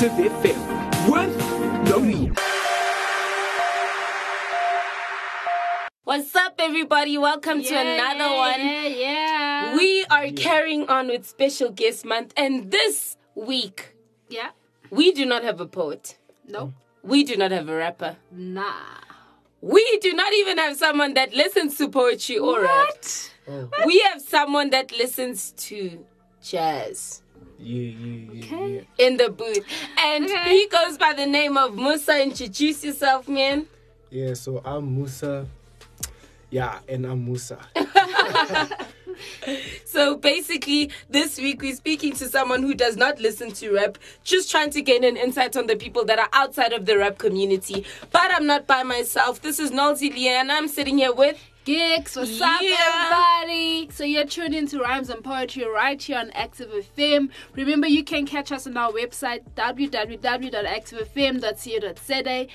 Active FM with Lonely. What's up, everybody? Welcome to another yeah, one. Yeah, yeah. We are carrying on with Special Guest Month, and this week yeah. we do not have a poet. No. We do not have a rapper. Nah. We do not even have someone that listens to poetry or rap. What? We have someone that listens to jazz Yeah, yeah, yeah. Okay. in the booth, and Okay. he goes by the name of Musa. Introduce yourself, man. Yeah, so I'm Musa. Yeah, and I'm Musa. So basically, this week we're speaking to someone who does not listen to rap, just trying to gain an insight on the people that are outside of the rap community. But I'm not by myself. This is Nolty Lee, and I'm sitting here with. Gigs, what's up, everybody? So you're tuned into Rhymes and Poetry right here on Active FM. Remember, you can catch us on our website www.activefm.co.za,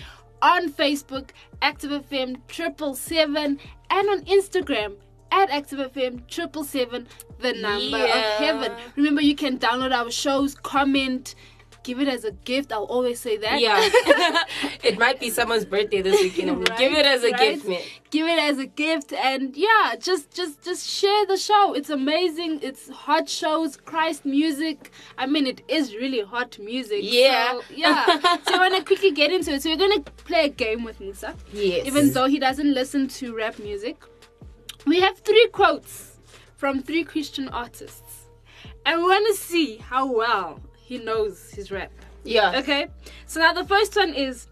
on Facebook, Active FM triple seven, and on Instagram at Active FM triple seven, the number Yeah. of heaven. Remember, you can download our shows, comment, give it as a gift. I'll always say that. Yeah. it might be someone's birthday this weekend. Right, Give it as a right. gift, man. give it as a gift and yeah just just just share the show it's amazing it's hot shows christ music i mean it is really hot music Yeah. so, yeah so i want to quickly get into it so we're gonna play a game with musa Yes. even though he doesn't listen to rap music we have three quotes from three christian artists and we want to see how well he knows his rap yeah. Okay, so now the first one is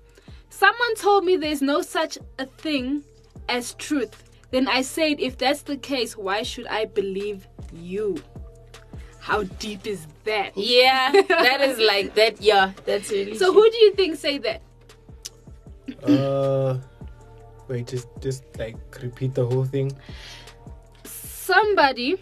someone told me there's no such a thing as truth. Then I said, if that's the case, why should I believe you? How deep is that? Yeah, that is like that. Yeah, that's really. So, true. who do you think say that? Uh, wait, just just like repeat the whole thing. Somebody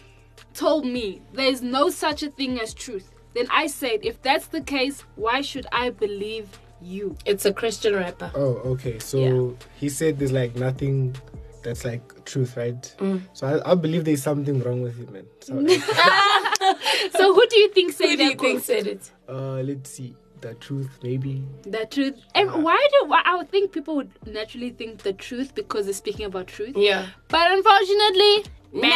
told me there's no such a thing as truth. Then I said, if that's the case, why should I believe you? It's a Christian rapper. Oh, okay. So Yeah. he said there's like nothing that's like truth, right? Mm. So I, I believe there's something wrong with him, man. So, So, who do you think say Who do you think said it? uh, let's see. The truth, maybe. The truth. And why do why, I would think people would naturally think the truth because they're speaking about truth. Yeah. But unfortunately, Nah.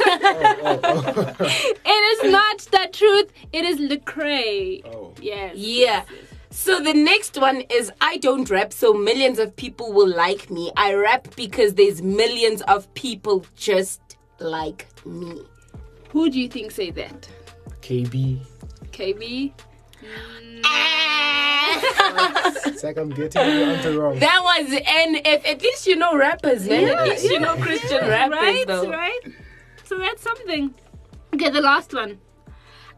Oh, oh, it is not the truth. It is Lecrae. oh. Yes. Yeah. So the next one is I don't rap so millions of people will like me. I rap because there's millions of people just like me. Who do you think say that? KB. KB. It's like I'm getting the answer wrong. That was NF. At least you know rappers, man. Yeah, At least you know yeah. Christian rappers, right. though. Right. So that's something. Okay, the last one.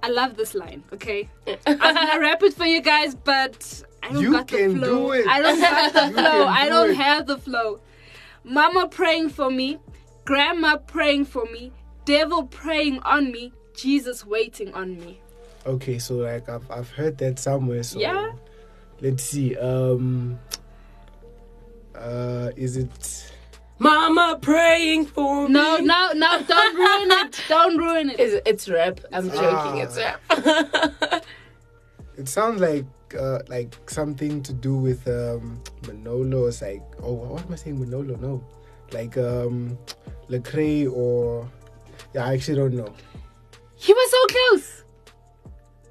I love this line. Okay, I'm gonna rap it for you guys, but I don't You got the can flow. do it. I don't got the flow. can I do don't it. have the flow. Mama praying for me, grandma praying for me, devil praying on me, Jesus waiting on me. Okay, so like I've I've heard that somewhere. So Yeah. Let's see. Um. Uh, is it? Mama praying for me. No, no, no! Don't ruin it! Don't ruin it! It's, it's rap. I'm joking. Ah. It's rap. It sounds like uh, like something to do with um Manolo. It's like oh, what am I saying? Manolo? No, like um Lecrae or yeah, I actually don't know. He was so close.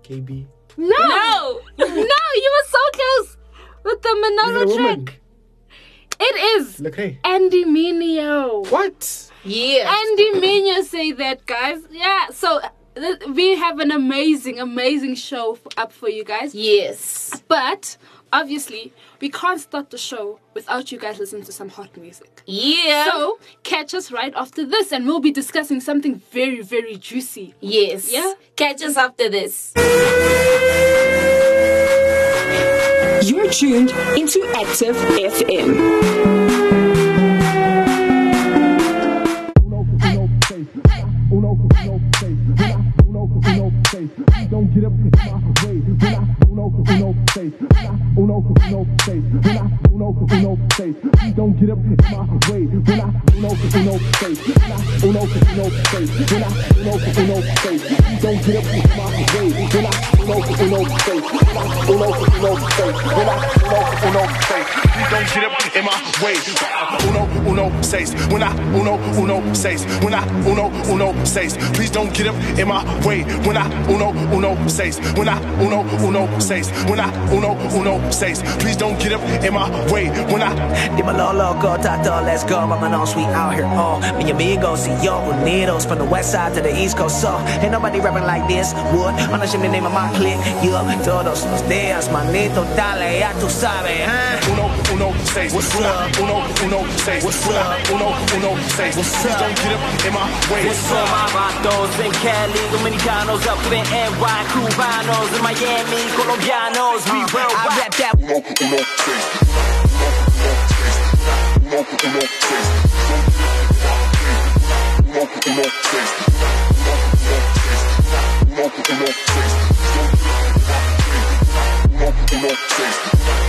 KB. No, no. no, you were so close with the Is it a Manolo woman? track. It is Lecrae. Andy Mineo. What? Yeah. Andy Mineo say that, guys. Yeah, so th- we have an amazing, amazing show f- up for you guys. Yes. But obviously, we can't start the show without you guys listening to some hot music. Yeah. So catch us right after this, and we'll be discussing something very, very juicy. yes. Yeah? Catch us after this. You're tuned into Active FM. Don't get up in my way. When I uno, uno, face. Uno, uno, seis. When I uno, uno, seis. Please don't get up in my way. When I uno, uno, seis. When I uno, uno, seis. When I uno, uno, seis. Please don't get up in my way. When I uno, uno, seis. When I uno, uno, seis. When I uno, uno, seis. Please don't get up in my way. Uno, uno, seis. When I uno, uno, seis. When I uno, uno, seis. Please don't get up in my way. When I uno, uno, seis. When I uno, uno, seis. When I uno, uno, seis. Please don't get up in my way. When I Dímelo loco, tato, let's go. Mama knows we out here all. Mi amigos y yo unidos from the west side to the east coast. So ain't nobody rapping like this. Wood, on the name of my clique. Yo, todos los días, manito, dale, ya tú sabes, huh? uno, seis. What's up? uno, uno, seis. What's up? uno, uno, seis. What's up? don't get up in my way. What's up, my vatos in Cali, Dominicanos up in NY, Cubanos in Miami, Colombianos, we worldwide. I rap that Uno, uno, seis. Uno, uno, seis. Uno, uno. Uno, uno, seis. Uno, uno.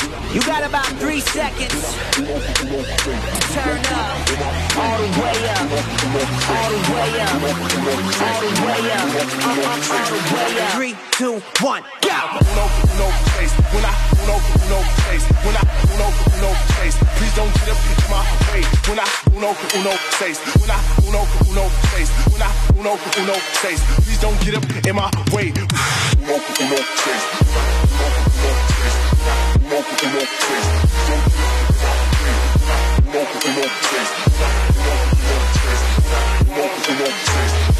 You got about three seconds. Turn up, all the way up, all the way up, all the way up, all the way up. Three, two, one, go. uno, uno, seis. When I uno, uno, seis. When I uno, uno, seis. Please don't get up in my way. When I uno, uno, seis. When I uno, uno, seis. When I uno, uno, seis. Please don't get up in my way. Uno, uno, seis. Thank you.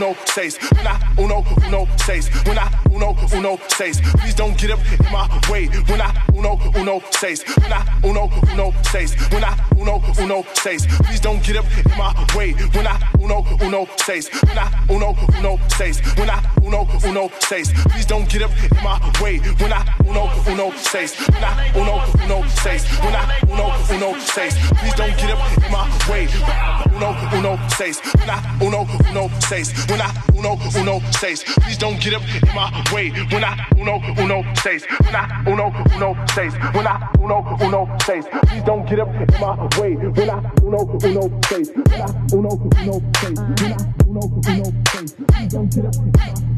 Uno, seis. When uno, uno, seis. When uno, uno, seis. Please don't get up in my way. When uno, uno, seis. When uno, uno, seis. When uno, uno, seis. Please don't get up in my way. When uno, uno, seis. When uno, uno, seis. When uno, uno, seis. Please don't get up in my way. When uno, uno, seis. When uno, uno, seis. When uno, uno, seis. Please don't get up in my way. Uno, uno, seis. When I uno, uno, seis. When I uno, uno, seis. Please don't get up in my way. When I uno, uno, seis. When I uno, uno, seis. When I uno, uno, seis. Please don't get up in my way. When I uno, uno, seis. When I uno, uno, seis. When I uno, uno, seis. Please don't get up in my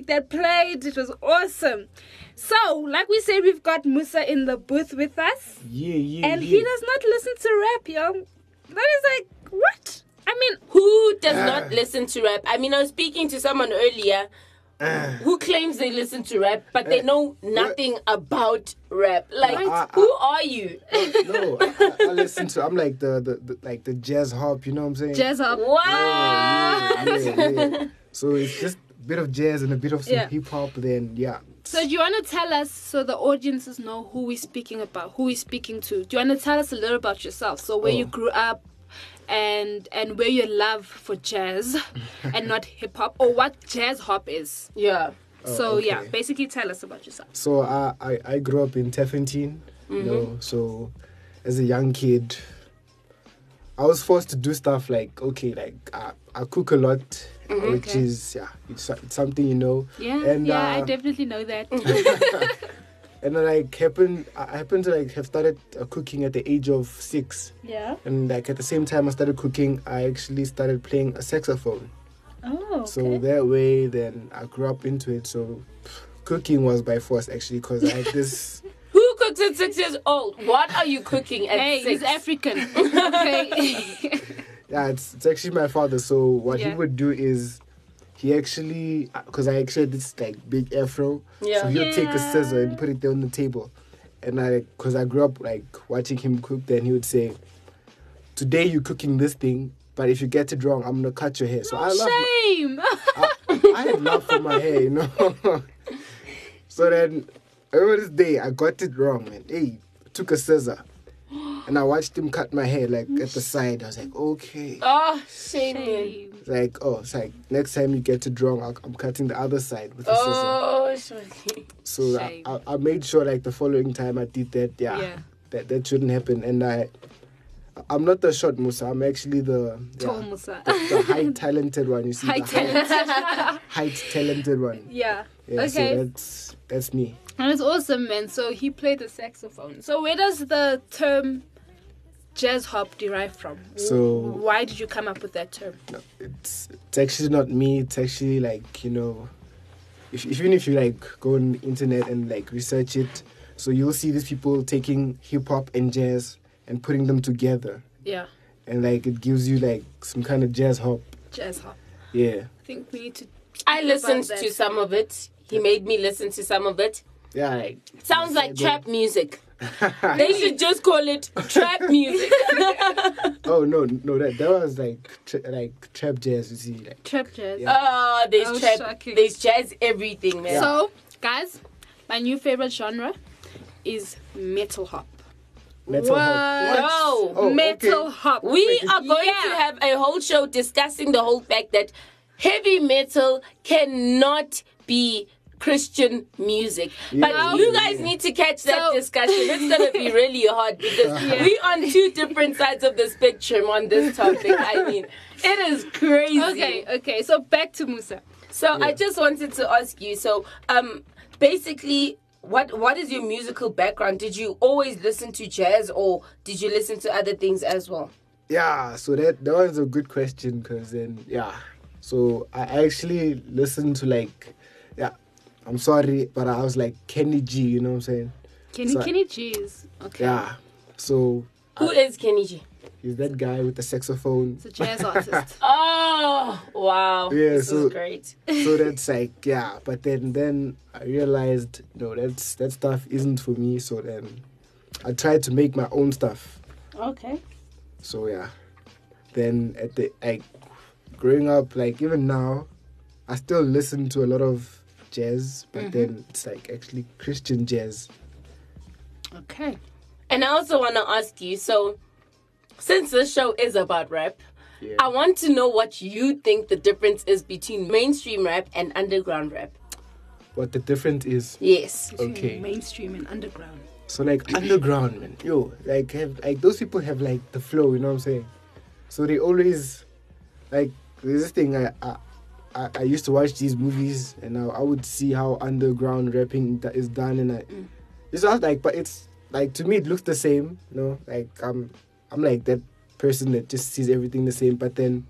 music that played. It was awesome. So, like we said, we've got Musa in the booth with us, Yeah, yeah. and yeah. he does not listen to rap, yo. That is like what? I mean, Who does not ah. listen to rap? I mean, I was speaking to someone earlier ah. who claims they listen to rap, but they eh. know nothing about rap. Like, I- I- who are you? no, I, I, I listen to. I'm like the, the, the like the jazz hop. You know what I'm saying? jazz hop. What? Yeah, yeah, yeah. So it's just a bit of jazz and a bit of some Yeah. hip hop. Then yeah. So, do you want to tell us so the audiences know who we're speaking about, who we're speaking to? Do you want to tell us a little about yourself? So, where you Oh. grew up, and and where your love for jazz and not hip hop, or what jazz hop is. Yeah. Oh, so yeah, Oh, okay. basically tell us about yourself. So I I, I grew up in Teffontein. You mm-hmm. know, so as a young kid, I was forced to do stuff like okay, like I, I cook a lot, which Okay. is yeah, it's, it's something you know. Yeah, And, yeah, I uh, definitely know that. And then like happened, I happened to like have started uh, cooking at the age of six, yeah. and like at the same time I started cooking, I actually started playing a saxophone. Oh. So that way, then I grew up into it. So cooking was by force actually, because I had this. Cooks at six years old? What are you cooking at Hey, six? he's African. Yeah, it's, it's actually my father. So what he would do is, he actually, because I actually had this like big afro. Yeah. So he would take a scissor and put it there on the table, and I, because I grew up like watching him cook, then he would say, "Today you're cooking this thing, but if you get it wrong, I'm gonna cut your hair." So I love. my- Shame. I had love for my hair, you know. so then, over this day, I got it wrong, man. Hey, took a scissor, and I watched him cut my hair like at the side. I was like, okay. Oh, shame. Shame. It's like, oh, it's like next time you get it wrong, I'll, I'm cutting the other side with a scissor. Oh, shame. So I. I, I made sure like the following time I did that, yeah, Yeah. that that shouldn't happen. And I, I'm not the short Musa. I'm actually the Tall yeah, Musa. the, the high talented one. You see, High the talent. height talented one. yeah. Yeah, so okay. that's that's me. And it's awesome, man. So he played the saxophone. So where does the term jazz hop derive from? So- why did you come up with that term? No, it's it's actually not me. It's actually like you know, if, if even if you like go on the internet and like research it, so you'll see these people taking hip hop and jazz and putting them together, Yeah, and like it gives you like some kind of jazz hop. jazz hop. Yeah, I think we need to. I listened that. to some of it. He made me listen to some of it. yeah. Like, Sounds like trap music. They should just call it trap music. oh no, no, that that was like tra- like trap jazz. You see, like Trap jazz. Yeah. Oh, there's Oh, trap. shocking. There's jazz everything, man. So, guys, my new favorite genre is metal hop. Metal hop. What? No. Oh, metal okay. hop. We are going Yeah. to have a whole show discussing the whole fact that heavy metal cannot be Christian music. Yeah. But you guys need to catch that So- discussion. It's gonna be really hard because we are on two different sides of the spectrum on this topic. I mean, it is crazy. Okay, okay. So back to Musa. So I just wanted to ask you. So, um, basically, what what is your musical background? Did you always listen to jazz, or did you listen to other things as well? Yeah, so that that was a good question because then yeah, so I actually listened to like yeah, I'm sorry, but I was like Kenny G, you know what I'm saying? Kenny So- Kenny G's. Okay. Yeah, so Who is Kenny G? He's that guy with the saxophone. It's a jazz artist. Oh wow! Yeah, this so- is great. so that's like yeah, but then then I realized no, that's that stuff isn't for me. So then I tried to make my own stuff. Okay. So yeah, then at the like growing up, like even now, I still listen to a lot of jazz, but mm-hmm. then it's like actually Christian jazz. okay. And I also want to ask you. So, since this show is about rap, Yeah. I want to know what you think the difference is between mainstream rap and underground rap. What the difference is. Yes. Between Okay. Mainstream and underground. So like underground, man, yo, like have like those people have like the flow, you know what I'm saying? So they always like there's this thing I I, I, I used to watch these movies and I, I would see how underground rapping that is done and I mm. it's not like but it's like to me it looks the same, you know, like I'm I'm like that person that just sees everything the same, but then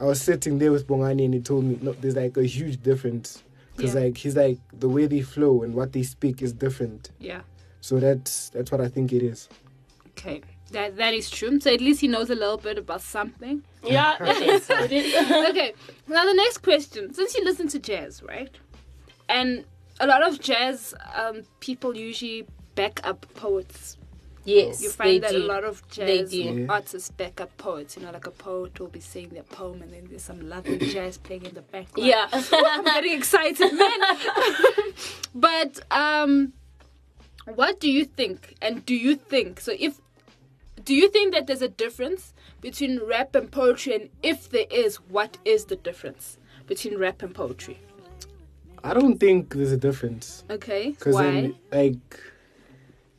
I was sitting there with Bongani and he told me no, there's like a huge difference. Because Yeah. like he's like the way they flow and what they speak is different. Yeah. So that's that's what I think it is. Okay. That that is true. So at least he knows a little bit about something. Yeah, it is. It is. okay. Now the next question. Since you listen to jazz, right? And a lot of jazz um, people usually back up poets. Yes, You find they that do. a lot of jazz. Yeah. artists back up poets. You know, like a poet will be saying their poem, and then there's some lovely jazz playing in the background. Yeah. I'm getting excited, man. but um, what do you think? And do you think so? If do you think that there's a difference between rap and poetry? And if there is, what is the difference between rap and poetry? I don't think there's a difference Okay, because why? then like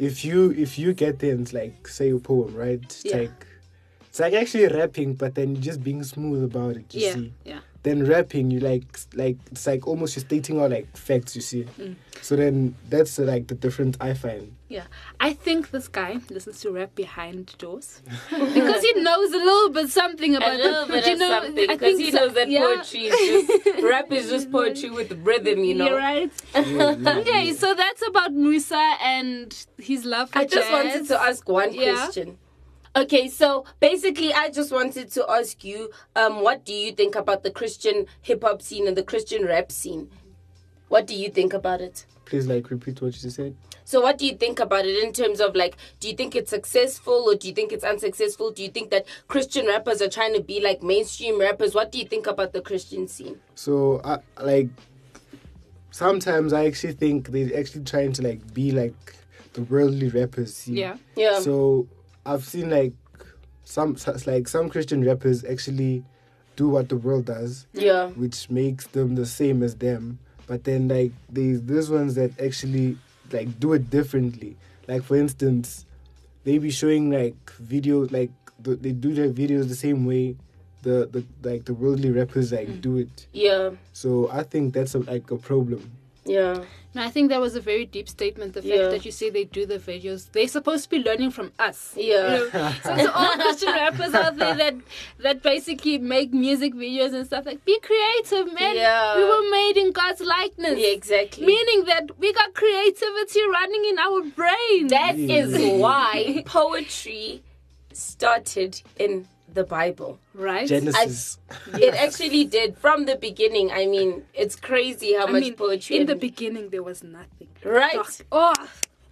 if you if you get there and like say a poem, right? It's Yeah. like it's like actually rapping, but then just being smooth about it. You yeah, see. yeah. Then rapping, you like like it's like almost you're stating out like facts. You see. Mm. So then that's uh, like the difference I find. Yeah, I think this guy listens to rap behind doors because he knows a little bit something about A about little bit you of know, something because he so- knows that yeah. poetry is just rap is just poetry with rhythm, you know. You're right. okay, so that's about Musa and his love for I just wanted to ask one Yeah. question. Okay, so basically, I just wanted to ask you, um, what do you think about the Christian hip hop scene and the Christian rap scene? What do you think about it? Please like repeat what you said. So, what do you think about it in terms of like, do you think it's successful or do you think it's unsuccessful? Do you think that Christian rappers are trying to be like mainstream rappers? What do you think about the Christian scene? So I like sometimes I actually think they're actually trying to like be like the worldly rappers. See? Yeah. Yeah. So I've seen like some like some Christian rappers actually do what the world does, yeah. which makes them the same as them. But then like these these ones that actually like do it differently. Like for instance, they be showing like videos like the, they do their videos the same way the, the like the worldly rappers like mm. do it. Yeah. So I think that's a, like a problem. Yeah. No, I think that was a very deep statement. The fact Yeah. that you say they do the videos, they're supposed to be learning from us. Yeah. You know, so to all Christian rappers out there that that basically make music videos and stuff like, be creative, man. Yeah. We were made in God's likeness. Yeah, exactly. Meaning that we got creativity running in our brain. That is why poetry started in the Bible. right. Genesis. It actually did from the beginning. I mean, it's crazy how I much mean, poetry in the beginning there was nothing. Right. Dark- Oh,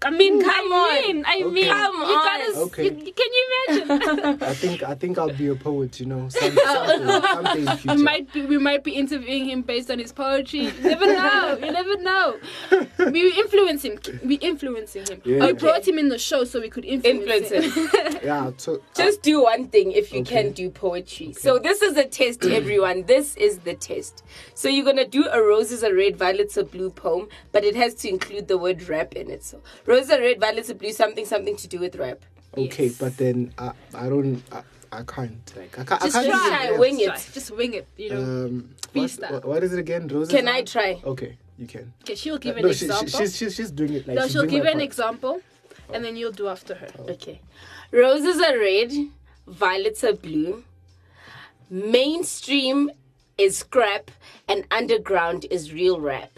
I mean, Come I on. mean, I Okay. mean, Come you on. gotta. Okay. You, can you imagine? I think I think I'll be a poet. You know, some, something, something in we might be, we might be interviewing him based on his poetry. You never know. You never know. We influence him. We influencing him. Yeah. We brought him in the show so we could influence, Influence him. Yeah. So uh, Just do one thing if you Okay. can do poetry. So this is a test, everyone. This is the test. So you're gonna do a roses are red, violets are blue poem, but it has to include the word rap in it. So roses are red, violets are blue, something something to do with rap. okay, Yes. but then I I don't I, I can't like I can't Just I can't try. even Try, rap. wing it. Try. Just wing it. You know. Um, what, Freestyle. what, what is it again? Roses. Can are- I try? Okay, you can. okay, she'll give an no, example. she, she's, she's she's doing it like no, she's she'll give my an part. example, and then you'll do after her. Okay. Roses are red, violets are blue. Mainstream is crap, and underground is real rap.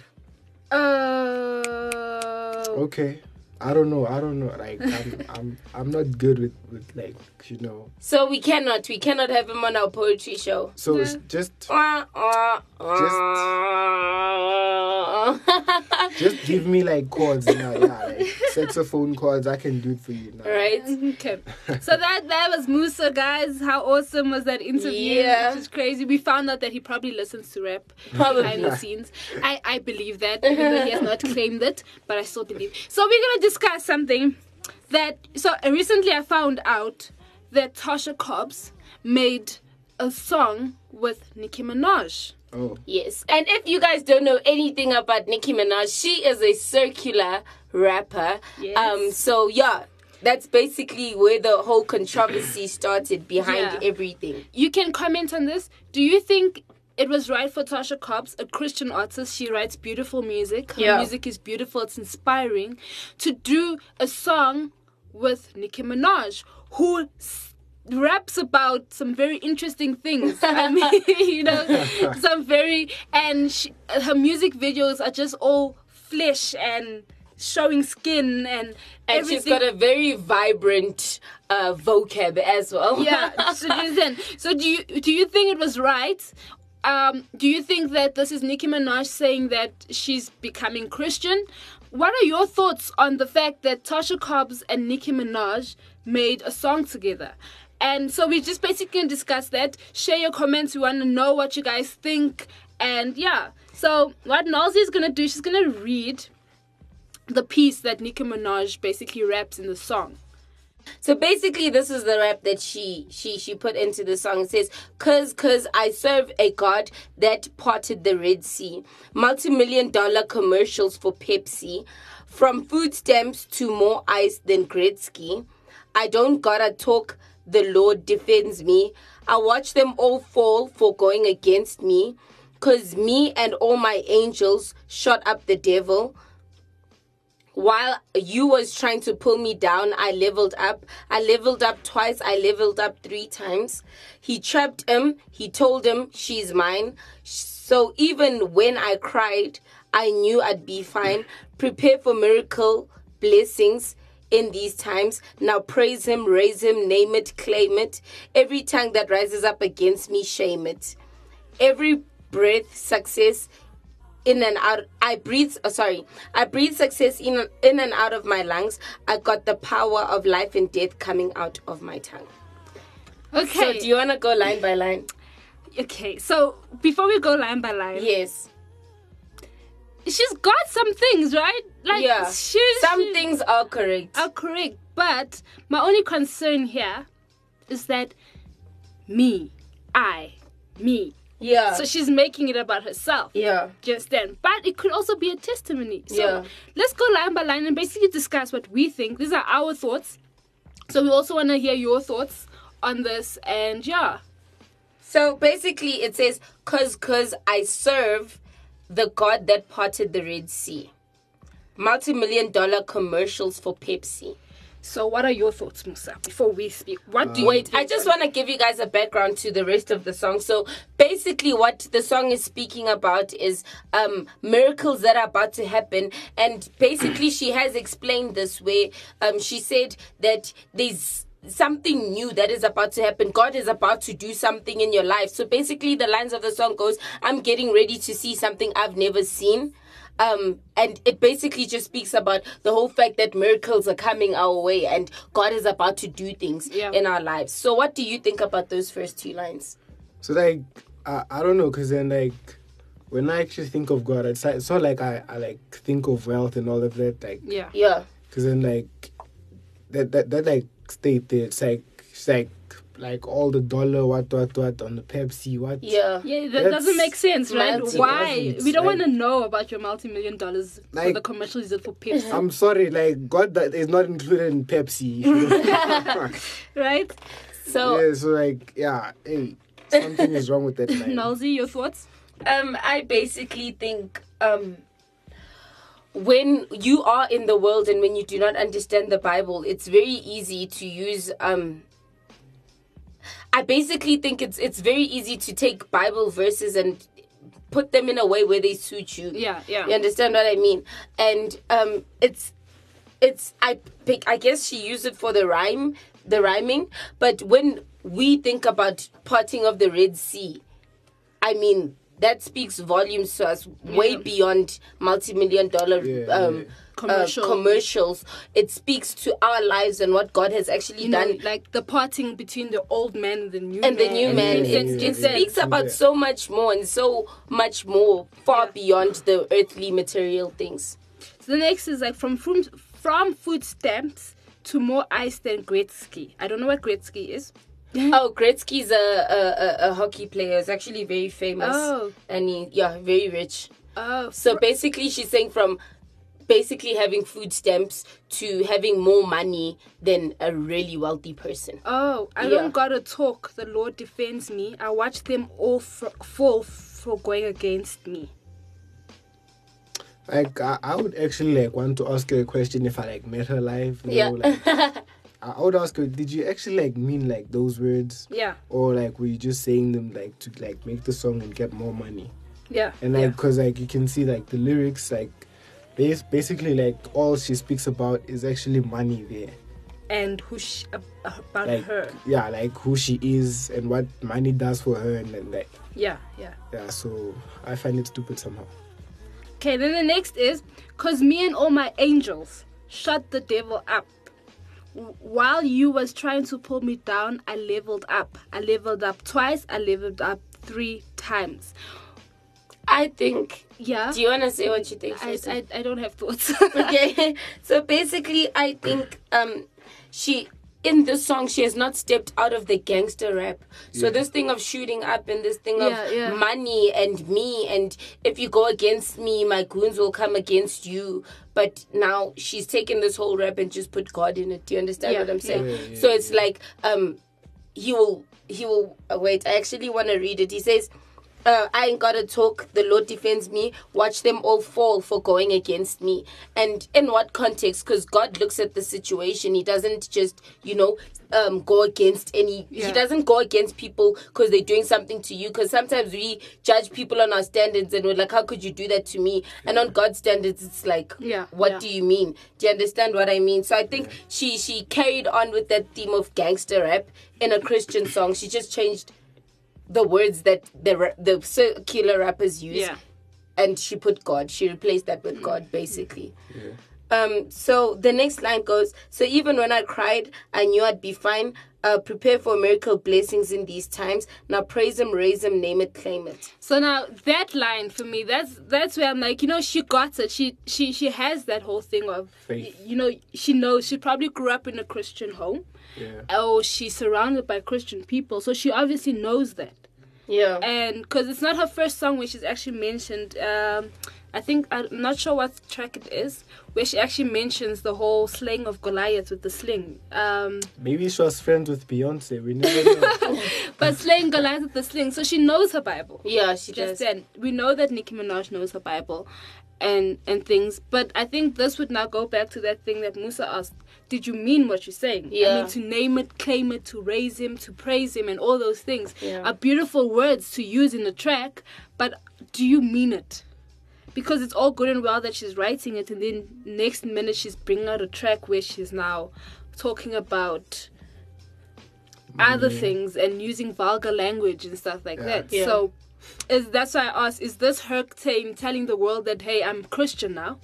Uh, Okay. I don't know. I don't know. Like I'm I'm I'm not good with with like you know. So we cannot, we cannot have him on our poetry show. So it's just Wah, wah, wah. just give me like chords now. Yeah, like saxophone chords. I can do it for you now. right? Okay. So that that was Musa, guys. How awesome was that interview? Yeah. Which is crazy. We found out that he probably listens to rap Probably. behind the scenes. I, I believe that, even though he has not claimed it, but I still believe. So we're gonna discuss something that so uh, recently I found out that Tasha Cobbs made a song with Nicki Minaj. Oh, Yes. And if you guys don't know anything about Nicki Minaj, she is a secular rapper. Yes. Um so yeah, that's basically where the whole controversy started behind Yeah. everything. You can comment on this. Do you think it was right for Tasha Cobbs, a Christian artist? She writes beautiful music. Her Yeah. music is beautiful. It's inspiring. To do a song with Nicki Minaj, who s- raps about some very interesting things. I mean, you know, some very and she, her music videos are just all flesh and showing skin and And everything. she's got a very vibrant uh vocab as well. yeah. So, so do you do you think it was right? Um, do you think that this is Nicki Minaj saying that she's becoming Christian? What are your thoughts on the fact that Tasha Cobbs and Nicki Minaj made a song together? And so we just basically discuss that. Share your comments. We want to know what you guys think. And yeah, so what Nalzi is gonna do, she's gonna read the piece that Nicki Minaj basically raps in the song. So basically, this is the rap that she she she put into the song. It says, "Cause cause I serve a God that parted the Red Sea, multi-million dollar commercials for Pepsi, from food stamps to more ice than Gretzky. I don't gotta talk. The Lord defends me. I watch them all fall for going against me, cause me and all my angels shot up the devil." While you was trying to pull me down i leveled up. I leveled up twice. I leveled up three times. He trapped him. He told him she's mine. So even when i cried i knew i'd be fine. Prepare for miracle blessings in these times. Now praise him raise him name it claim it. Every tongue that rises up against me shame it. Every breath success in and out i breathe uh, sorry i breathe success in in and out of my lungs i got the power of life and death coming out of my tongue Okay. so do you want to go line by line Okay, so before we go line by line, yes she's got some things, right? Like, yeah she's some she- things are correct are correct, but my only concern here is that me, I, me. Yeah So she's making it about herself. yeah Just then, but it could also be a testimony. So Yeah. let's go line by line and basically discuss what we think. These are our thoughts. So we also want to hear your thoughts on this, and yeah, So basically, it says, "Cause, cause I serve the God that parted the Red Sea." Multi-million dollar commercials for Pepsi. So, what are your thoughts, Musa? Before we speak, what do you Wait, think I just want to give you guys a background to the rest of the song. So basically, what the song is speaking about is um, miracles that are about to happen, and basically, she has explained this way. Um, she said that there's something new that is about to happen. God is about to do something in your life. So basically, the lines of the song goes, "I'm getting ready to see something I've never seen." Um, and it basically just speaks about the whole fact that miracles are coming our way and God is about to do things Yeah. in our lives. So, what do you think about those first two lines? So like I, I don't know, cause then like when I actually think of God, it's like, it's not like I, I like think of wealth and all of that. Like Yeah. Yeah, Cause then like that that that like state there, it's like it's like like all the dollar what what what on the Pepsi what yeah, Yeah, that That's doesn't make sense, right? multi- Why? We don't like- want to know about your multi-million dollars for Like- the commercials you did for Pepsi, I'm sorry, like God that is not included in Pepsi. right? So, yeah, so like yeah, hey, something is wrong with that line. Nalzi, your thoughts? um, I basically think um, when you are in the world and when you do not understand the Bible, it's very easy to use. Um, I basically think it's it's very easy to take Bible verses and put them in a way where they suit you. Yeah, yeah. You understand what I mean? And um, it's it's I pick I guess she used it for the rhyme, the rhyming. But when we think about parting of the Red Sea, I mean that speaks volumes to us, way Yeah. beyond multi-million dollar Yeah, um, yeah. Commercial. Uh, commercials. It speaks to our lives and what God has actually You know, done like the parting between the old man and the new and the new man. Makes It, sense, it makes sense. speaks about Yeah. so much more and so much more, far Yeah. beyond the earthly material things. So the next is like from from from food stamps to more ice than Gretzky. I don't know what Gretzky is. Oh, Gretzky's a, a, a, a hockey player. He's actually very famous. Oh. And he, yeah, very rich. Oh, So basically, she's saying from basically having food stamps to having more money than a really wealthy person. oh, I Yeah. don't gotta talk. The Lord defends me. I watch them all f- fall for going against me. Like I, I would actually like want to ask her a question if I like met her live. You Yeah. know, like, I I would ask her, did you actually like mean like those words, Yeah, or like were you just saying them like to like make the song and get more money? yeah, And like, cause like you can see like the lyrics, like bas- basically like all she speaks about is actually money there. and who she, about Like her? yeah, like who she is and what money does for her, and then like Yeah, yeah. yeah. So I find it stupid somehow. Okay, then the next is cause me and all my angels shut the devil up. While you was trying to pull me down, I leveled up. I leveled up twice. I leveled up three times. I think. Yeah. Do you want to say what you think? I. I, I don't have thoughts. okay so basically i think um she in this song she has not stepped out of the gangster rap so this thing of shooting up and this thing Yeah, of yeah. money and me and if you go against me my goons will come against you but now she's taken this whole rap and just put god in it do you understand Yeah, what i'm saying yeah. Yeah, so it's like um he will he will uh, wait i actually want to read it he says uh, I ain't gotta talk. The Lord defends me. Watch them all fall for going against me. And in what context? Because God looks at the situation. He doesn't just, you know, um, go against any. Yeah. He doesn't go against people because they're doing something to you. Because sometimes we judge people on our standards and we're like, how could you do that to me? And on God's standards, it's like, Yeah, what yeah. do you mean? Do you understand what I mean? So I think she she carried on with that theme of gangster rap in a Christian song. She just changed the words that the the secular rappers use, Yeah. and she put God. She replaced that with God, basically. Um. So the next line goes. So even when I cried, I knew I'd be fine. Uh, prepare for miracle blessings in these times. Now praise him, raise him, name it, claim it. So now that line for me, that's that's where I'm like, you know, she got it. She she she has that whole thing of, Faith. you know, she knows she probably grew up in a Christian home, Yeah. or she's surrounded by Christian people, so she obviously knows that. Yeah. And because it's not her first song where she's actually mentioned, um, I think I'm not sure what track it is, where she actually mentions the whole slaying of Goliath with the sling. Um, Maybe she was friends with Beyonce. We never know. but slaying Goliath with the sling, so she knows her Bible. yeah, she just does. then we know that Nicki Minaj knows her Bible and and things but I think this would now go back to that thing that Musa asked did you mean what you're saying I Yeah. mean to name it claim it to raise him to praise him and all those things Yeah. are beautiful words to use in a track but do you mean it because it's all good and well that she's writing it and then next minute she's bringing out a track where she's now talking about other things and using vulgar language and stuff like that Yeah. so is that's why I asked, is this her saying telling the world that hey, I'm Christian now?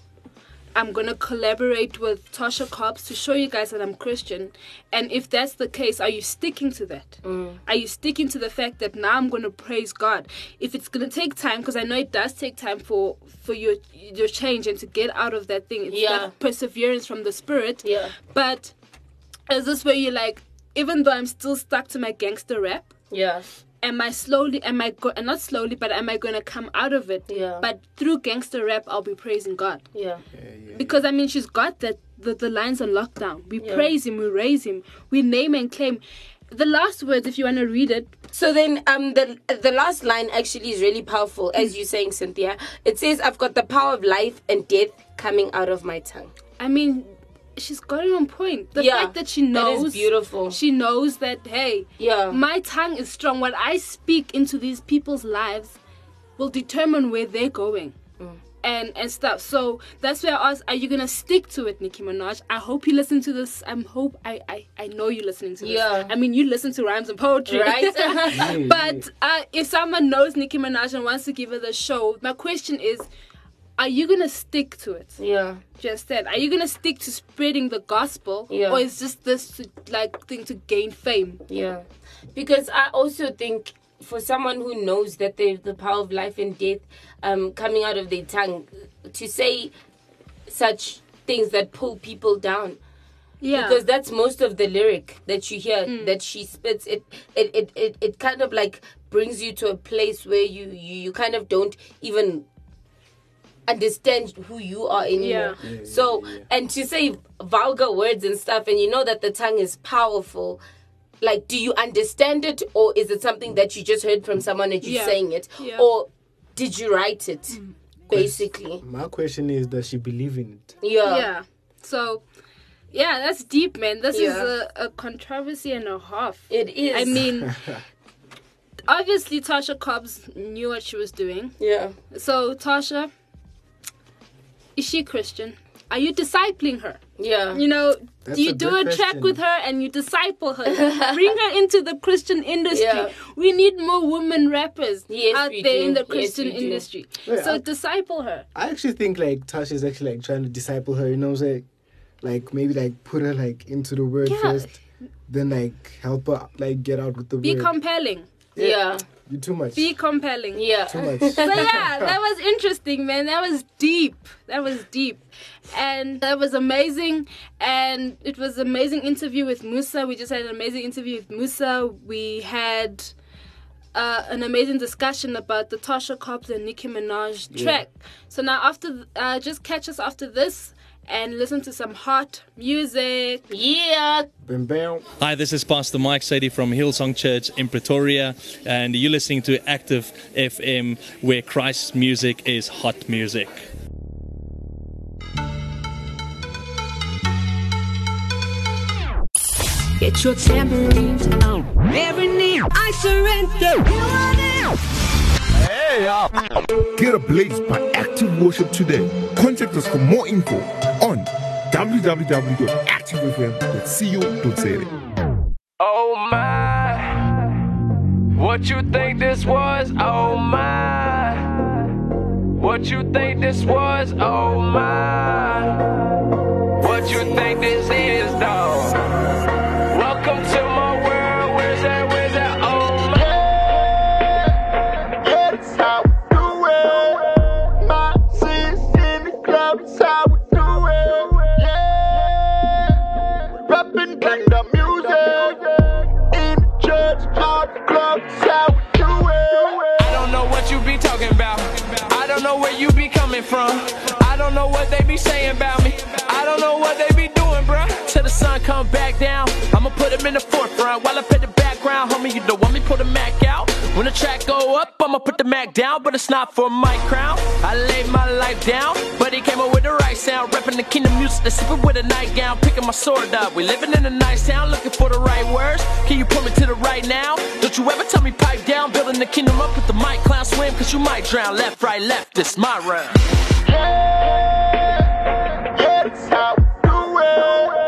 I'm gonna collaborate with Tasha Cobbs to show you guys that I'm Christian. And if that's the case, are you sticking to that? Mm. Are you sticking to the fact that now I'm gonna praise God? If it's gonna take time, because I know it does take time for for your your change and to get out of that thing. It's Yeah. that perseverance from the spirit. Yeah. But is this where you're like, even though I'm still stuck to my gangster rap, Yeah. Am I slowly, am I, go- and not slowly, but am I going to come out of it? Yeah. But through gangster rap, I'll be praising God. Yeah. Because, I mean, she's got that, the, the lines on lockdown. We Yeah. praise Him, we raise Him, we name and claim. The last words, if you want to read it, So then, um, the the last line actually is really powerful, as you're saying, Cynthia. It says, "I've got the power of life and death coming out of my tongue." I mean, she's got it on point. The Yeah, fact that she knows, is beautiful. She knows that hey, Yeah. my tongue is strong. What I speak into these people's lives will determine where they're going. Mm. And, and stuff. So that's where I asked, are you gonna stick to it, Nicki Minaj? I hope you listen to this. I'm hope I, I, I know you're listening to this. Yeah. I mean you listen to rhymes and poetry. Right? but uh, if someone knows Nicki Minaj and wants to give her the show, my question is, are you gonna stick to it? Yeah. just said, are you gonna stick to spreading the gospel, Yeah. or is just this to, like thing to gain fame? Yeah, because I also think for someone who knows that there's the power of life and death um, coming out of their tongue, to say such things that pull people down. Yeah, Because that's most of the lyric that you hear that she spits. It, it, it, it, it kind of like brings you to a place where you, you, you kind of don't even understand who you are anymore. Yeah. so, and to say vulgar words and stuff, and you know that the tongue is powerful. Like, do you understand it, or is it something that you just heard from someone and you Yeah. saying it, Yeah. or did you write it? Mm. Basically, My question is, does she believe in it? yeah, yeah. So, yeah, that's deep, man. This is a, a controversy and a half. it is. I mean, obviously Tasha Cobbs knew what she was doing. yeah, So, Tasha, is she Christian? Are you discipling her? yeah, You know, That's you a do a track question. with her and you disciple her? Bring her into the Christian industry. Yeah. We need more women rappers Yes, out there do. in the Christian we do. industry. Yeah, so I- disciple her. I actually think like Tasha is actually like trying to disciple her. You know, what I'm saying? like maybe like put her like into the word Yeah. first, then like help her like get out with the Be word. compelling. yeah, you too much. Be compelling. yeah. Too much. So yeah, that was interesting, man. That was deep. That was deep. And that was amazing. And it was an amazing interview with Musa. We just had an amazing interview with Musa. We had uh, an amazing discussion about the Tasha Cobbs and Nicki Minaj track. So now after uh, just catch us after this and listen to some hot music. Yeah, Bam, bam. Hi, this is Pastor Mike Sadie from Hillsong Church in Pretoria, and you're listening to Active FM, where Christ's music is hot music. Get your tambourines out. Every knee, I surrender. You are there. Get ablaze by active worship today. Contact us for more info on www.activefm.co.za. Oh my, what you think this was? Oh my, what you think this was? Oh my, what you think this is, though? While I play the background. Homie, you don't want me pull the Mac out. When the track go up, I'ma put the Mac down, but it's not for my crown. I laid my life down, but he came up with the right sound. Rapping the kingdom music, they sipping with a nightgown, picking my sword up. We living in a nice town, looking for the right words. Can you point me to the right now? Don't you ever tell me pipe down, building the kingdom up with the mic clown swim, cause you might drown. Left, right, left, this my round. Yeah, That's how we do it.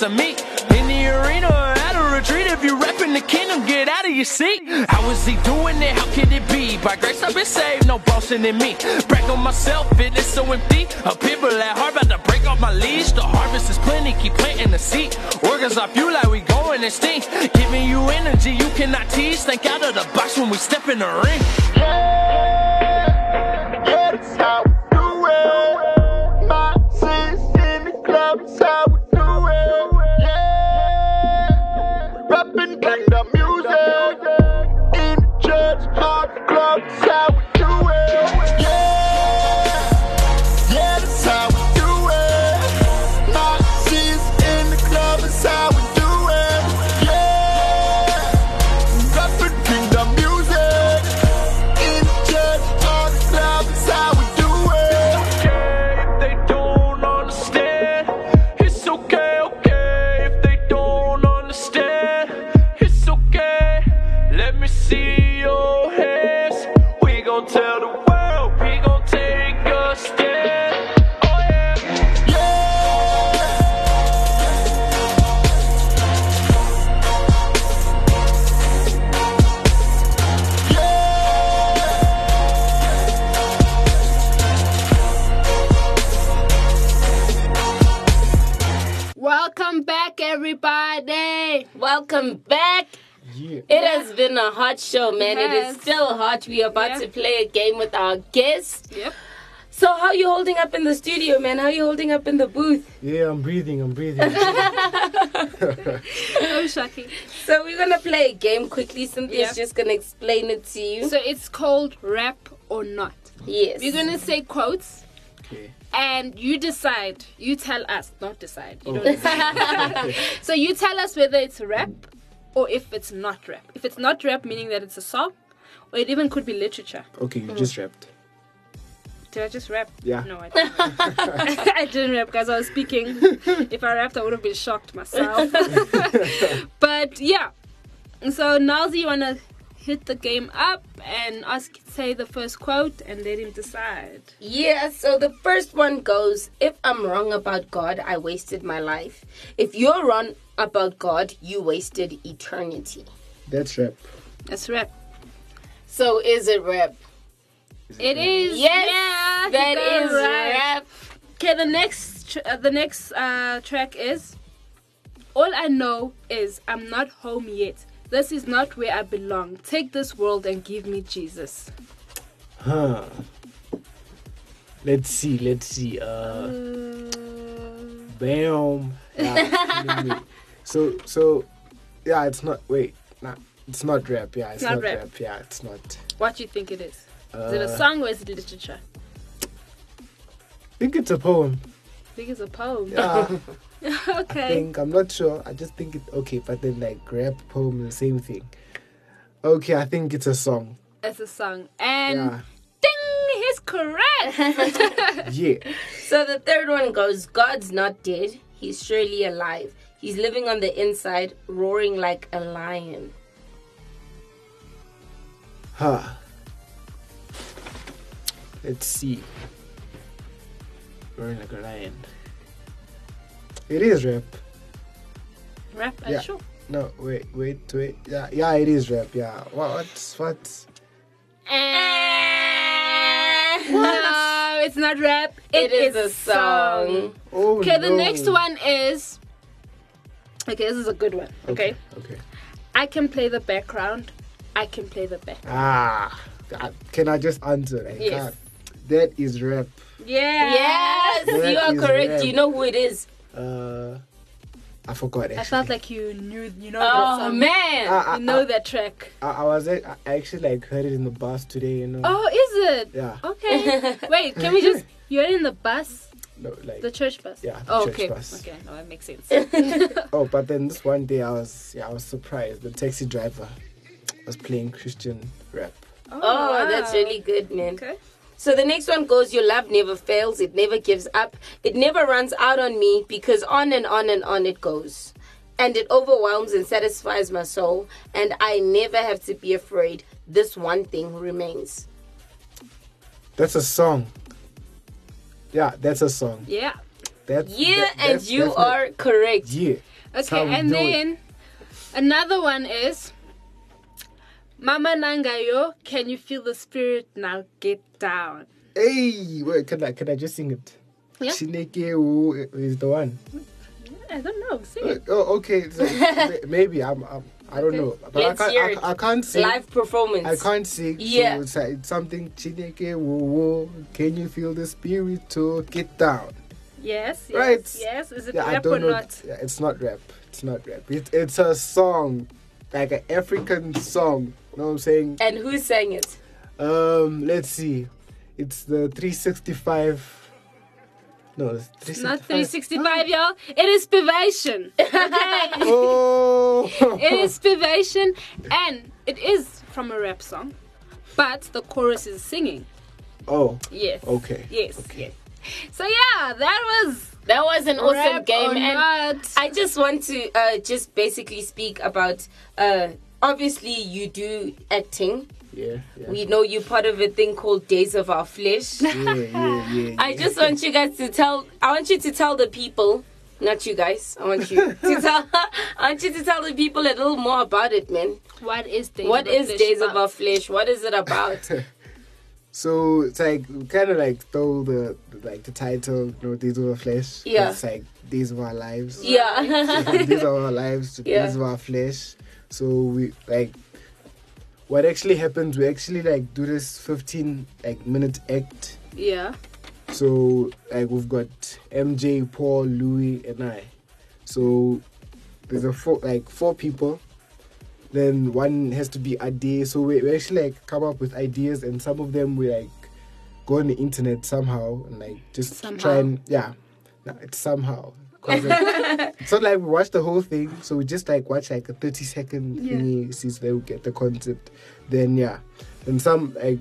Some meat. In the arena or at a retreat. If you rapping the kingdom, get out of your seat. How is he doing it? How could it be? By grace I've been saved, no bossing in me. Brag on myself, it is so empty. A people at heart about to break off my leash. The harvest is plenty, keep planting the seed. Organs off you like we going extinct. Giving you energy you cannot teach. Think out of the box when we step in the ring. Yeah. It has been a hot show, man. It has. is still hot. We are about Yeah. to play a game with our guest. Yep. So, how are you holding up in the studio, man? How are you holding up in the booth? Yeah, I'm breathing, I'm breathing. Oh, shocking. So, we're gonna play a game quickly. Cynthia's Yep. just gonna explain it to you. So it's called rap or not. yes. We're gonna say quotes, okay. and you decide. You tell us, not decide. You oh. don't Okay. decide. so you tell us whether it's rap or if it's not rap. If it's not rap, meaning that it's a song, or it even could be literature. Okay, you mm. just rapped. Did I just rap? Yeah. No, I didn't. I didn't rap because I was speaking. If I rapped, I would have been shocked myself. but yeah. So now, Nalzi, you wanna hit the game up and ask, say the first quote, and let him decide. Yeah, so the first one goes If I'm wrong about God, I wasted my life. If you're wrong about God, you wasted eternity. That's rap. That's rap. So is it rap? It is. Yes, yeah, you that got it is right. rap. Okay, the next tr- uh, the next uh, track is All I know is I'm not home yet. This is not where I belong. Take this world and give me Jesus. Huh. Let's see, let's see. Uh, bam. Yeah. so, so, yeah, it's not, wait, nah, it's not rap. Yeah, it's Not not, rap. rap. Yeah, it's not. What do you think it is? Is it a Uh, song or is it literature? I think it's a poem. I think it's a poem. Yeah, okay. I think, I'm not sure. I just think it, okay, but then like rap, poem, the same thing. Okay, I think it's a song. It's a song. And Yeah. ding, he's correct. Yeah. So the third one goes God's not dead, he's surely alive. He's living on the inside, roaring like a lion. Huh. Let's see. Roaring in a lion. It is rap. Rap, are Yeah. sure? No, wait, wait, wait. Yeah, yeah, it is rap. Yeah. What? What's what? no, it's not rap. It is a song. Oh Okay, the no. next one is. Okay, this is a good one. Okay. Okay. I can play the background. I can play the back. Ah, can I just answer? Like, Yes. God, that is rap. Yeah. Yes, That you are correct. rap. You know who it is. Uh, I forgot. Actually. I felt like you knew, you know Oh song. man. I, I, You know that track. I, I was I actually like heard it in the bus today. You know. Oh, is it? Yeah. Okay. Wait, can we just. You're in the bus. No, like The church bus. Yeah, the Oh, church okay. bus. Okay, no, that makes sense. oh, but then this one day I was yeah I was surprised. The taxi driver was playing Christian rap. Oh, that's wow. really good, man. Okay. So the next one goes Your love never fails, it never gives up, it never runs out on me because on and on and on it goes. And it overwhelms and satisfies my soul, and I never have to be afraid. This one thing remains. That's a song. Yeah, that's a song. Yeah. That's Yeah, that- and that's you definite- are correct. Yeah. Okay, and do it. then another one is Mama Nangayo, can you feel the spirit now? Get down. Hey, wait, can I can I just sing it? Yeah. Chineke is the one. I don't know. Sing Uh, it. Oh, okay. So maybe I'm, I'm I don't know, but Let's I can't hear I, it. I can't sing. Live performance. I can't sing. Yeah. So it's, like, it's something Chineke Wu Wu. Can you feel the spirit to get down? Yes, yes. Right. Yes. Is it Yeah, rap or don't know. not? Yeah, it's not rap. It's not rap. It, it's a song, like an African song. You know what I'm saying? And who sang it? Um, let's see. It's the 365. No, it's It's not 365. 365, y'all. It is Spivation. Okay. Oh, it is Spivation, and it is from a rap song, but the chorus is singing. Oh, Yes. okay. Yes. Yes. So yeah, that was That was an awesome rap game. And not. I just want to uh, just basically speak about. Uh, obviously, you do acting. Yeah, yeah. We know you're part of a thing called Days of Our Flesh. yeah, yeah, yeah. I just want you guys to tell. I want you to tell the people, not you guys. I want you to tell. I want you to tell the people a little more about it, man. what is Days What of Our is Flesh Days of? Our Flesh? What is it about? So it's like kind of like stole the like the title, you know, Days of Our Flesh. 'cause Yeah. It's like Days of Our Lives. yeah. Days of Our Lives, to Yeah. Days of Our Flesh. So we like what actually happens. We actually like do this 15 like minute act. Yeah. So like we've got MJ, Paul, Louis, and I. So there's a four like four people. Then one has to be a day. So we, we actually like come up with ideas, and some of them we like go on the internet somehow and like just try and yeah, it's somehow. 'Cause, like, it's not like we watch the whole thing, so we just like watch like a thirty second thingy, see so that we get the concept. Then yeah, and some like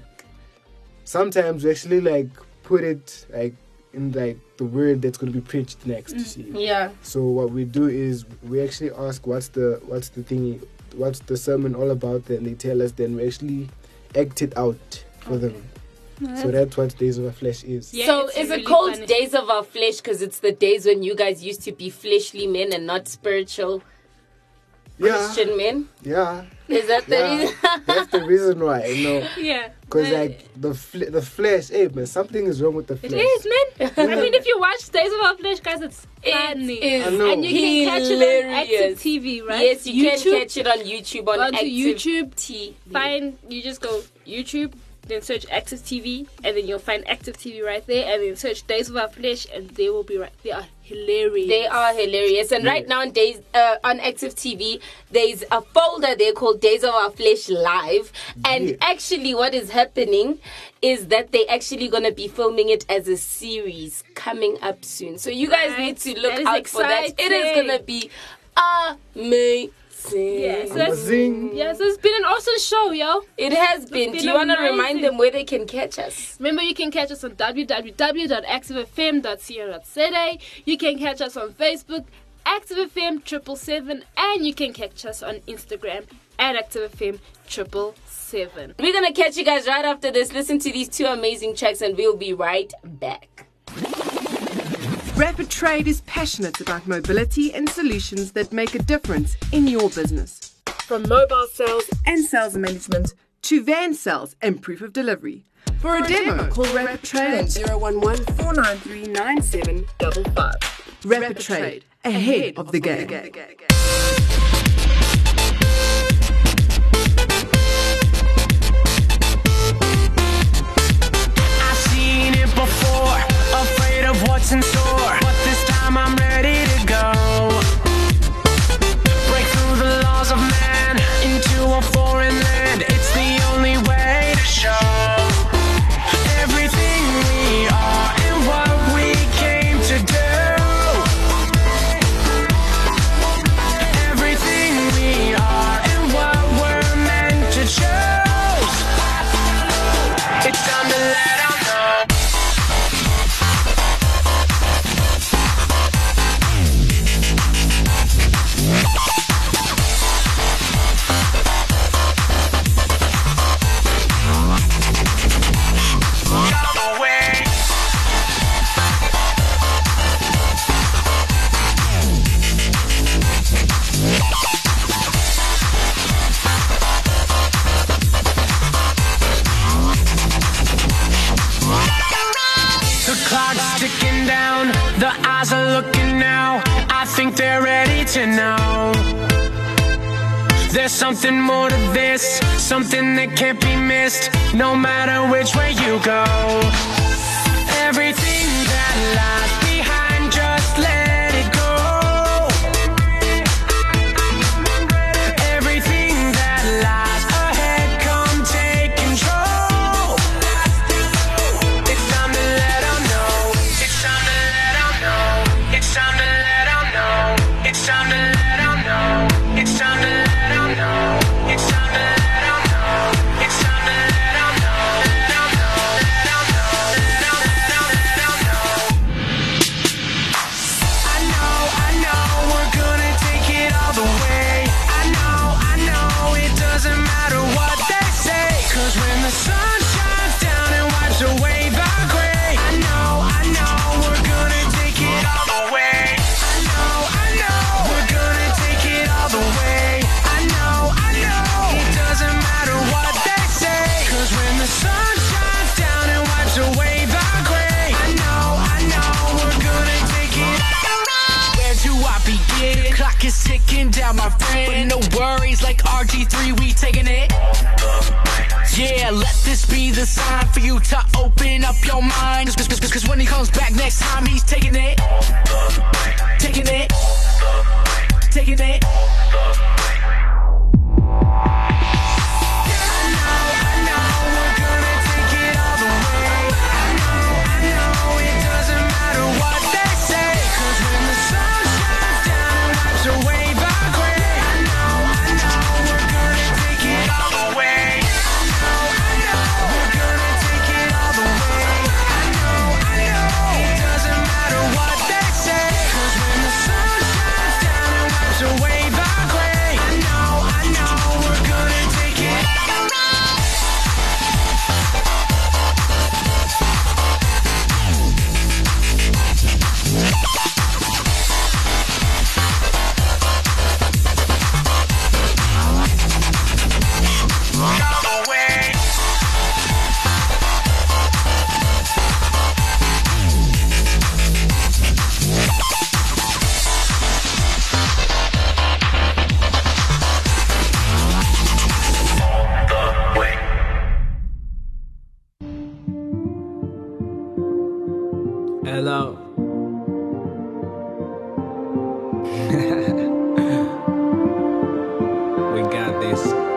sometimes we actually like put it like in like the word that's going to be preached next mm, see. yeah. so what we do is we actually ask what's the what's the thing what's the sermon all about then they tell us then we actually act it out for them so that's what days of Our flesh is Yeah, so it's is really it called funny. Days of Our Flesh because it's the days when you guys used to be fleshly men and not spiritual yeah Christian men? yeah Is that the yeah reason? that's the reason why you know Yeah. because like the fle- the flesh hey man something is wrong with the It flesh is, man. I mean, if you watch Days of Our Flesh, guys, it's funny. It is I know. and you can catch it on Active. TV, right? Yes, you YouTube, can catch it on YouTube on Go onto Active YouTube, TV. Fine, you just go YouTube, then search Active TV, and then you'll find Active TV right there, and then search Days of Our Flesh, and they will be right. They are hilarious. They are hilarious, and right now on days uh, on Active TV, there's a folder there called Days of Our Flesh Live, and Yeah. actually, what is happening is that they actually gonna be filming it as a series coming up soon. So you guys Right. need to look out for that. It is gonna be amazing. Yeah, so that's- Zing. Yeah, so it's been an awesome show, yo. It has been. been Do you want to remind them where they can catch us? Remember, you can catch us on www.activefm.co.za. You can catch us on Facebook, ActiveFM triple seven, and you can catch us on Instagram at ActiveFM triple seven. We're gonna catch you guys right after this. Listen to these two amazing tracks, and we'll be right back. Rapid Trade is passionate about mobility and solutions that make a difference in your business. From mobile sales and sales management to van sales and proof of delivery. For a demo, call Rapid Trade on 011 493 9755. Rapid Trade, ahead of the game. I've seen breaking down, my friend. But no worries, like RG3, we taking it. Yeah, let this be the sign for you to open up your mind. Cause, cause, cause, cause when he comes back next time, he's taking it. Taking it. Taking it. we got this.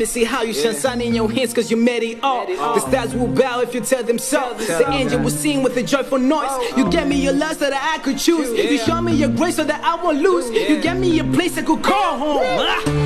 to see how you shine, sign in your hands cause you made it all. The stars will bow if you tell them so. The angel will sing with a joyful noise. You gave me your love so that I could choose. You showed me your grace so that I won't lose. You gave me a place I could call home.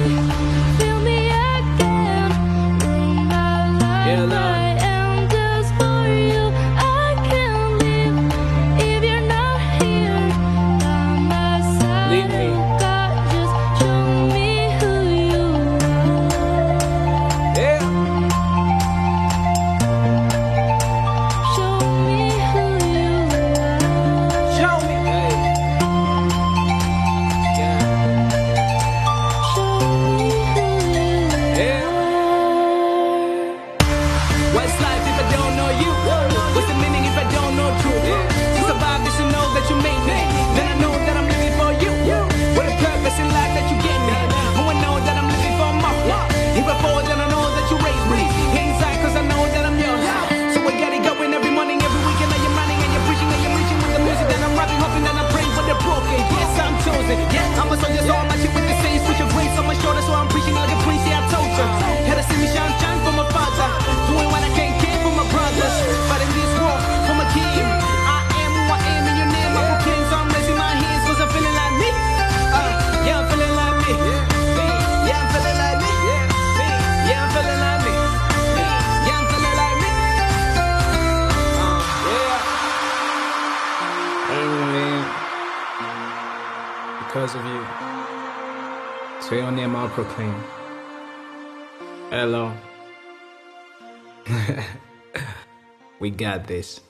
We this.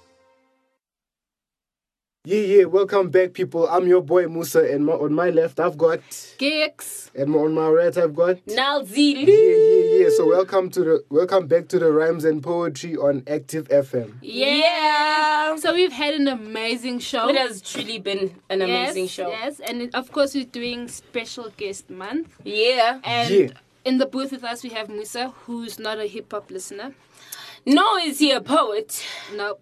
Yeah, yeah, welcome back, people. I'm your boy Musa, and my, on my left, I've got. Geeks. And on my right, I've got. Nalzi. Yeah, yeah, yeah. So welcome to the welcome back to the rhymes and poetry on Active FM. Yeah. So we've had an amazing show. It has truly been an Yes, amazing show. Yes, and it- of course we're doing special guest month. Yeah. And Yeah. in the booth with us we have Musa, who's not a hip hop listener. No, is he a poet? No.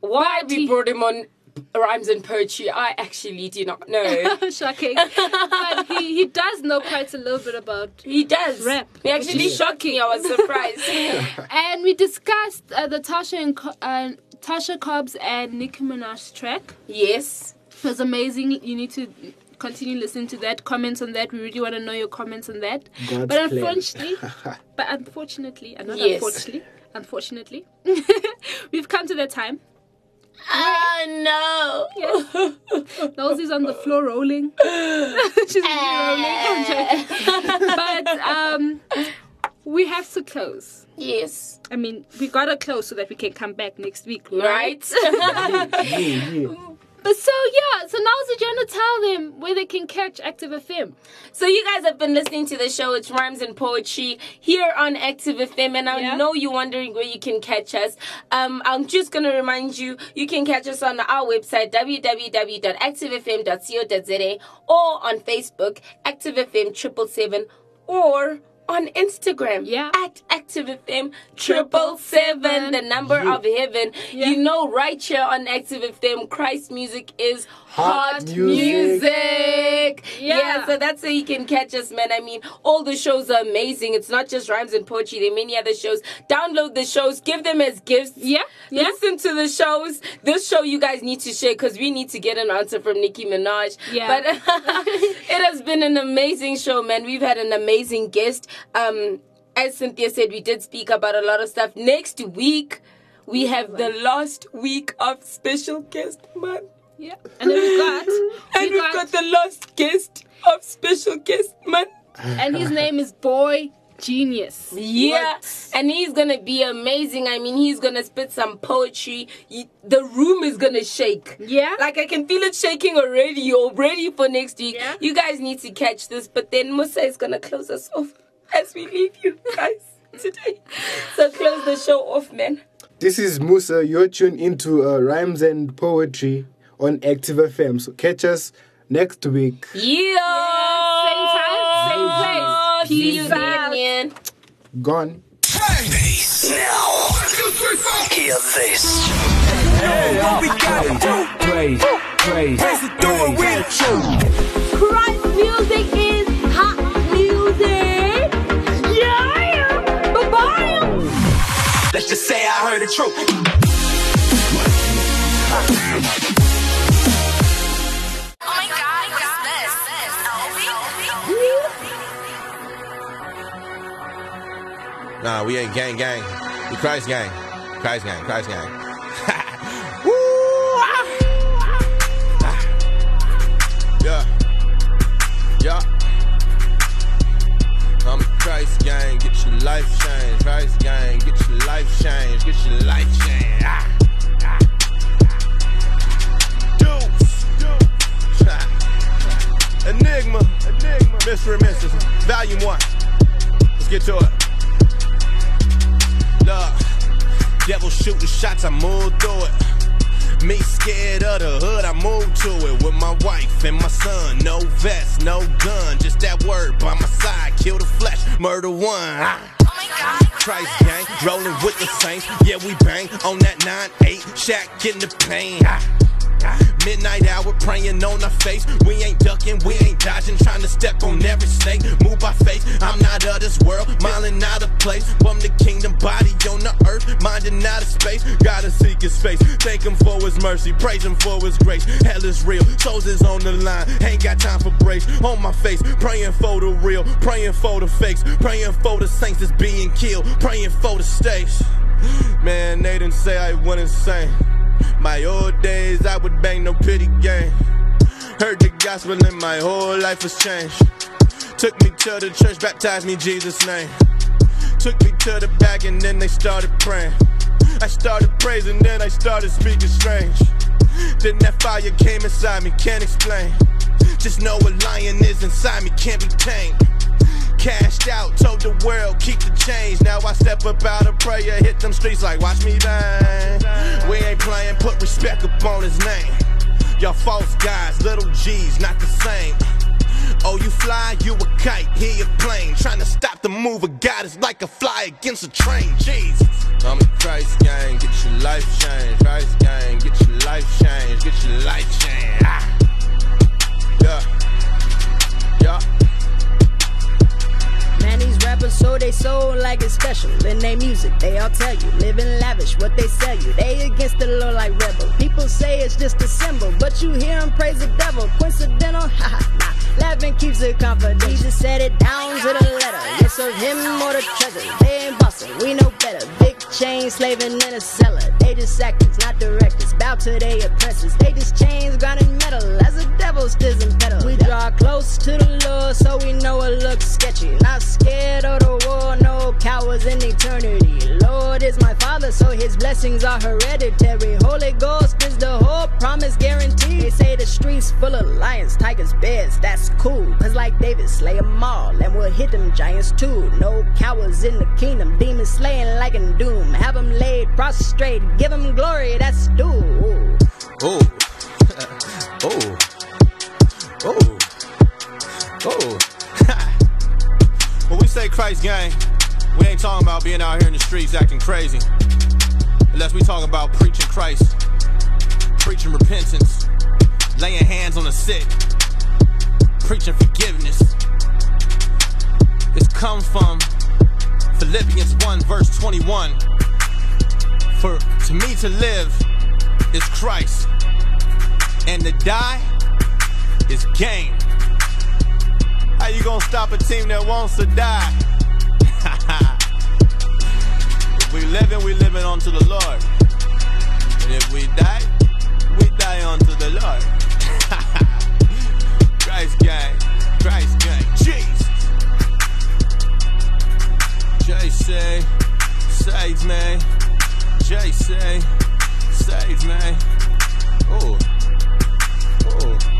Why we brought him on rhymes and poetry? I actually do not know. Shocking. but he, he does know quite a little bit about He does. rap. He actually shocked. I was surprised. and we discussed uh, the Tasha and uh, Tasha Cobbs and Nicki Minaj track. Yes. It was amazing. You need to continue listening to that. Comments on that. We really want to know your comments on that. God's but unfortunately, but unfortunately, and not Yes. unfortunately, unfortunately, we've come to that time. Oh Yes. Nelsie's on the floor rolling. She's really rolling. But um, we have to close. Yes. I mean, we gotta close so that we can come back next week, Right. right? But so yeah, so now's you want to tell them where they can catch Active FM. So you guys have been listening to the show. It's Rhymes and Poetry here on Active FM, and I Yeah. know you're wondering where you can catch us. Um, I'm just gonna remind you, you can catch us on our website www.activefm.co.za or on Facebook Active FM triple seven or on Instagram yeah. at Active FM triple seven, the number Yeah. of heaven. You know, right here on Active FM, Christ music is hot, Hot music. music. Yeah. Yeah. so that's how you can catch us, man. I mean, all the shows are amazing. It's not just rhymes and poetry. There are many other shows. Download the shows, give them as gifts. Yeah, yeah. Listen to the shows. This show you guys need to share because we need to get an answer from Nicki Minaj. Yeah. But it has been an amazing show, man. We've had an amazing guest. Um, as Cynthia said, we did speak about a lot of stuff. Next week, we have the last week of special guest month. Yeah. And then we got And we've got the last guest of special guest man. and his name is Boy Genius. Yeah, and he's gonna be amazing. I mean, he's gonna spit some poetry. You- The room is gonna shake. Yeah, like I can feel it shaking already. You're ready for next week. Yeah. You guys need to catch this. But then Musa is gonna close us off as we leave you guys today. So close the show off, man. This is Musa. You're tuned into uh, rhymes and poetry on Active FM. So catch us next week. Yeah. Same time, same place. See Peace out. then, man. Gone. Hear this. Hey, what we gotta do? Praise, praise, Praise it through with you. Christ music is hot music. Yeah. Bye-bye. Let's just say I heard the truth. Nah, we ain't gang gang. We Christ gang. Christ gang. Christ gang. Woo! ah. Ah. Yeah. Yeah. I'm Christ gang. Get your life changed. Christ gang. Get your life changed. Get your life changed. Ah. Ah. Deuce. Enigma. Enigma. Mystery Mysticism. Volume 1. Let's get to it. Look, devil shooting shots, I move through it. Me scared of the hood, I move to it with my wife and my son. No vest, no gun, just that word by my side. Kill the flesh, murder one. Ah. Christ gang, rolling with the saints. Yeah, we bang on that 9-8, shack in the pain. Ah. Midnight hour praying on our face. We ain't ducking, we ain't dodging, trying to step on every snake. Move by faith. I'm not of this world, minding out of place. From the kingdom, body on the earth, minding out of space. Gotta seek his face. Thank him for his mercy, praise him for his grace. Hell is real, souls is on the line. Ain't got time for breaks. On my face, praying for the real, praying for the fakes, praying for the saints that's being killed, praying for the stakes. Man, they didn't say I went insane. My old days, I would bang no pity game. Heard the gospel and my whole life was changed. Took me to the church, baptized me Jesus' name. Took me to the back and then they started praying. I started praising, then I started speaking strange. Then that fire came inside me, can't explain. Just know a lion is inside me, can't be tamed. Cashed out, told the world, keep the change. Now I step up out of prayer, hit them streets like, watch me bang. We ain't playing, put respect upon his name. Y'all false guys, little G's, not the same. Oh, you fly, you a kite, he a plane. Trying to stop the move of God is like a fly against a train. Jesus. I'm a Christ gang, get your life changed. Christ gang, get your life changed. Get your life changed. Ah. Yeah. So they soul like it's special. In their music, they all tell you, living lavish, what they sell you. They against the law like rebel. People say it's just a symbol, but you hear them praise the devil. Coincidental? Ha ha, nah. Laughing keeps it confidential. Said it down to the letter. Yes, serve him or the treasure. They ain't bustin', we know better. Big chain slaving in a cellar. They just actors, not directors. Bow to their oppressors. They just chains grinding metal as the devil stills and pedal. We draw close to the Lord so we know it looks sketchy. Not scared of the war, no cowards in eternity. Father, so his blessings are hereditary. Holy Ghost is the whole promise guaranteed. They say the streets full of lions, tigers, bears. That's cool, cause like David, slay 'em all, and we'll hit them giants too. No cowards in the kingdom, demons slaying like in doom. Have 'em laid prostrate, give 'em glory, that's due. Oh. oh. Oh. Oh. when we say Christ gang, we ain't talking about being out here in the streets acting crazy. Unless we talk about preaching Christ, preaching repentance, laying hands on the sick, preaching forgiveness. This come from Philippians 1, verse 21. For to me to live is Christ, and to die is gain. How you gonna stop a team that wants to die? We living, we living unto the Lord. And if we die, we die unto the Lord. Christ gang, Christ gang, Jesus. Say, save me. Say, save me. Oh, oh.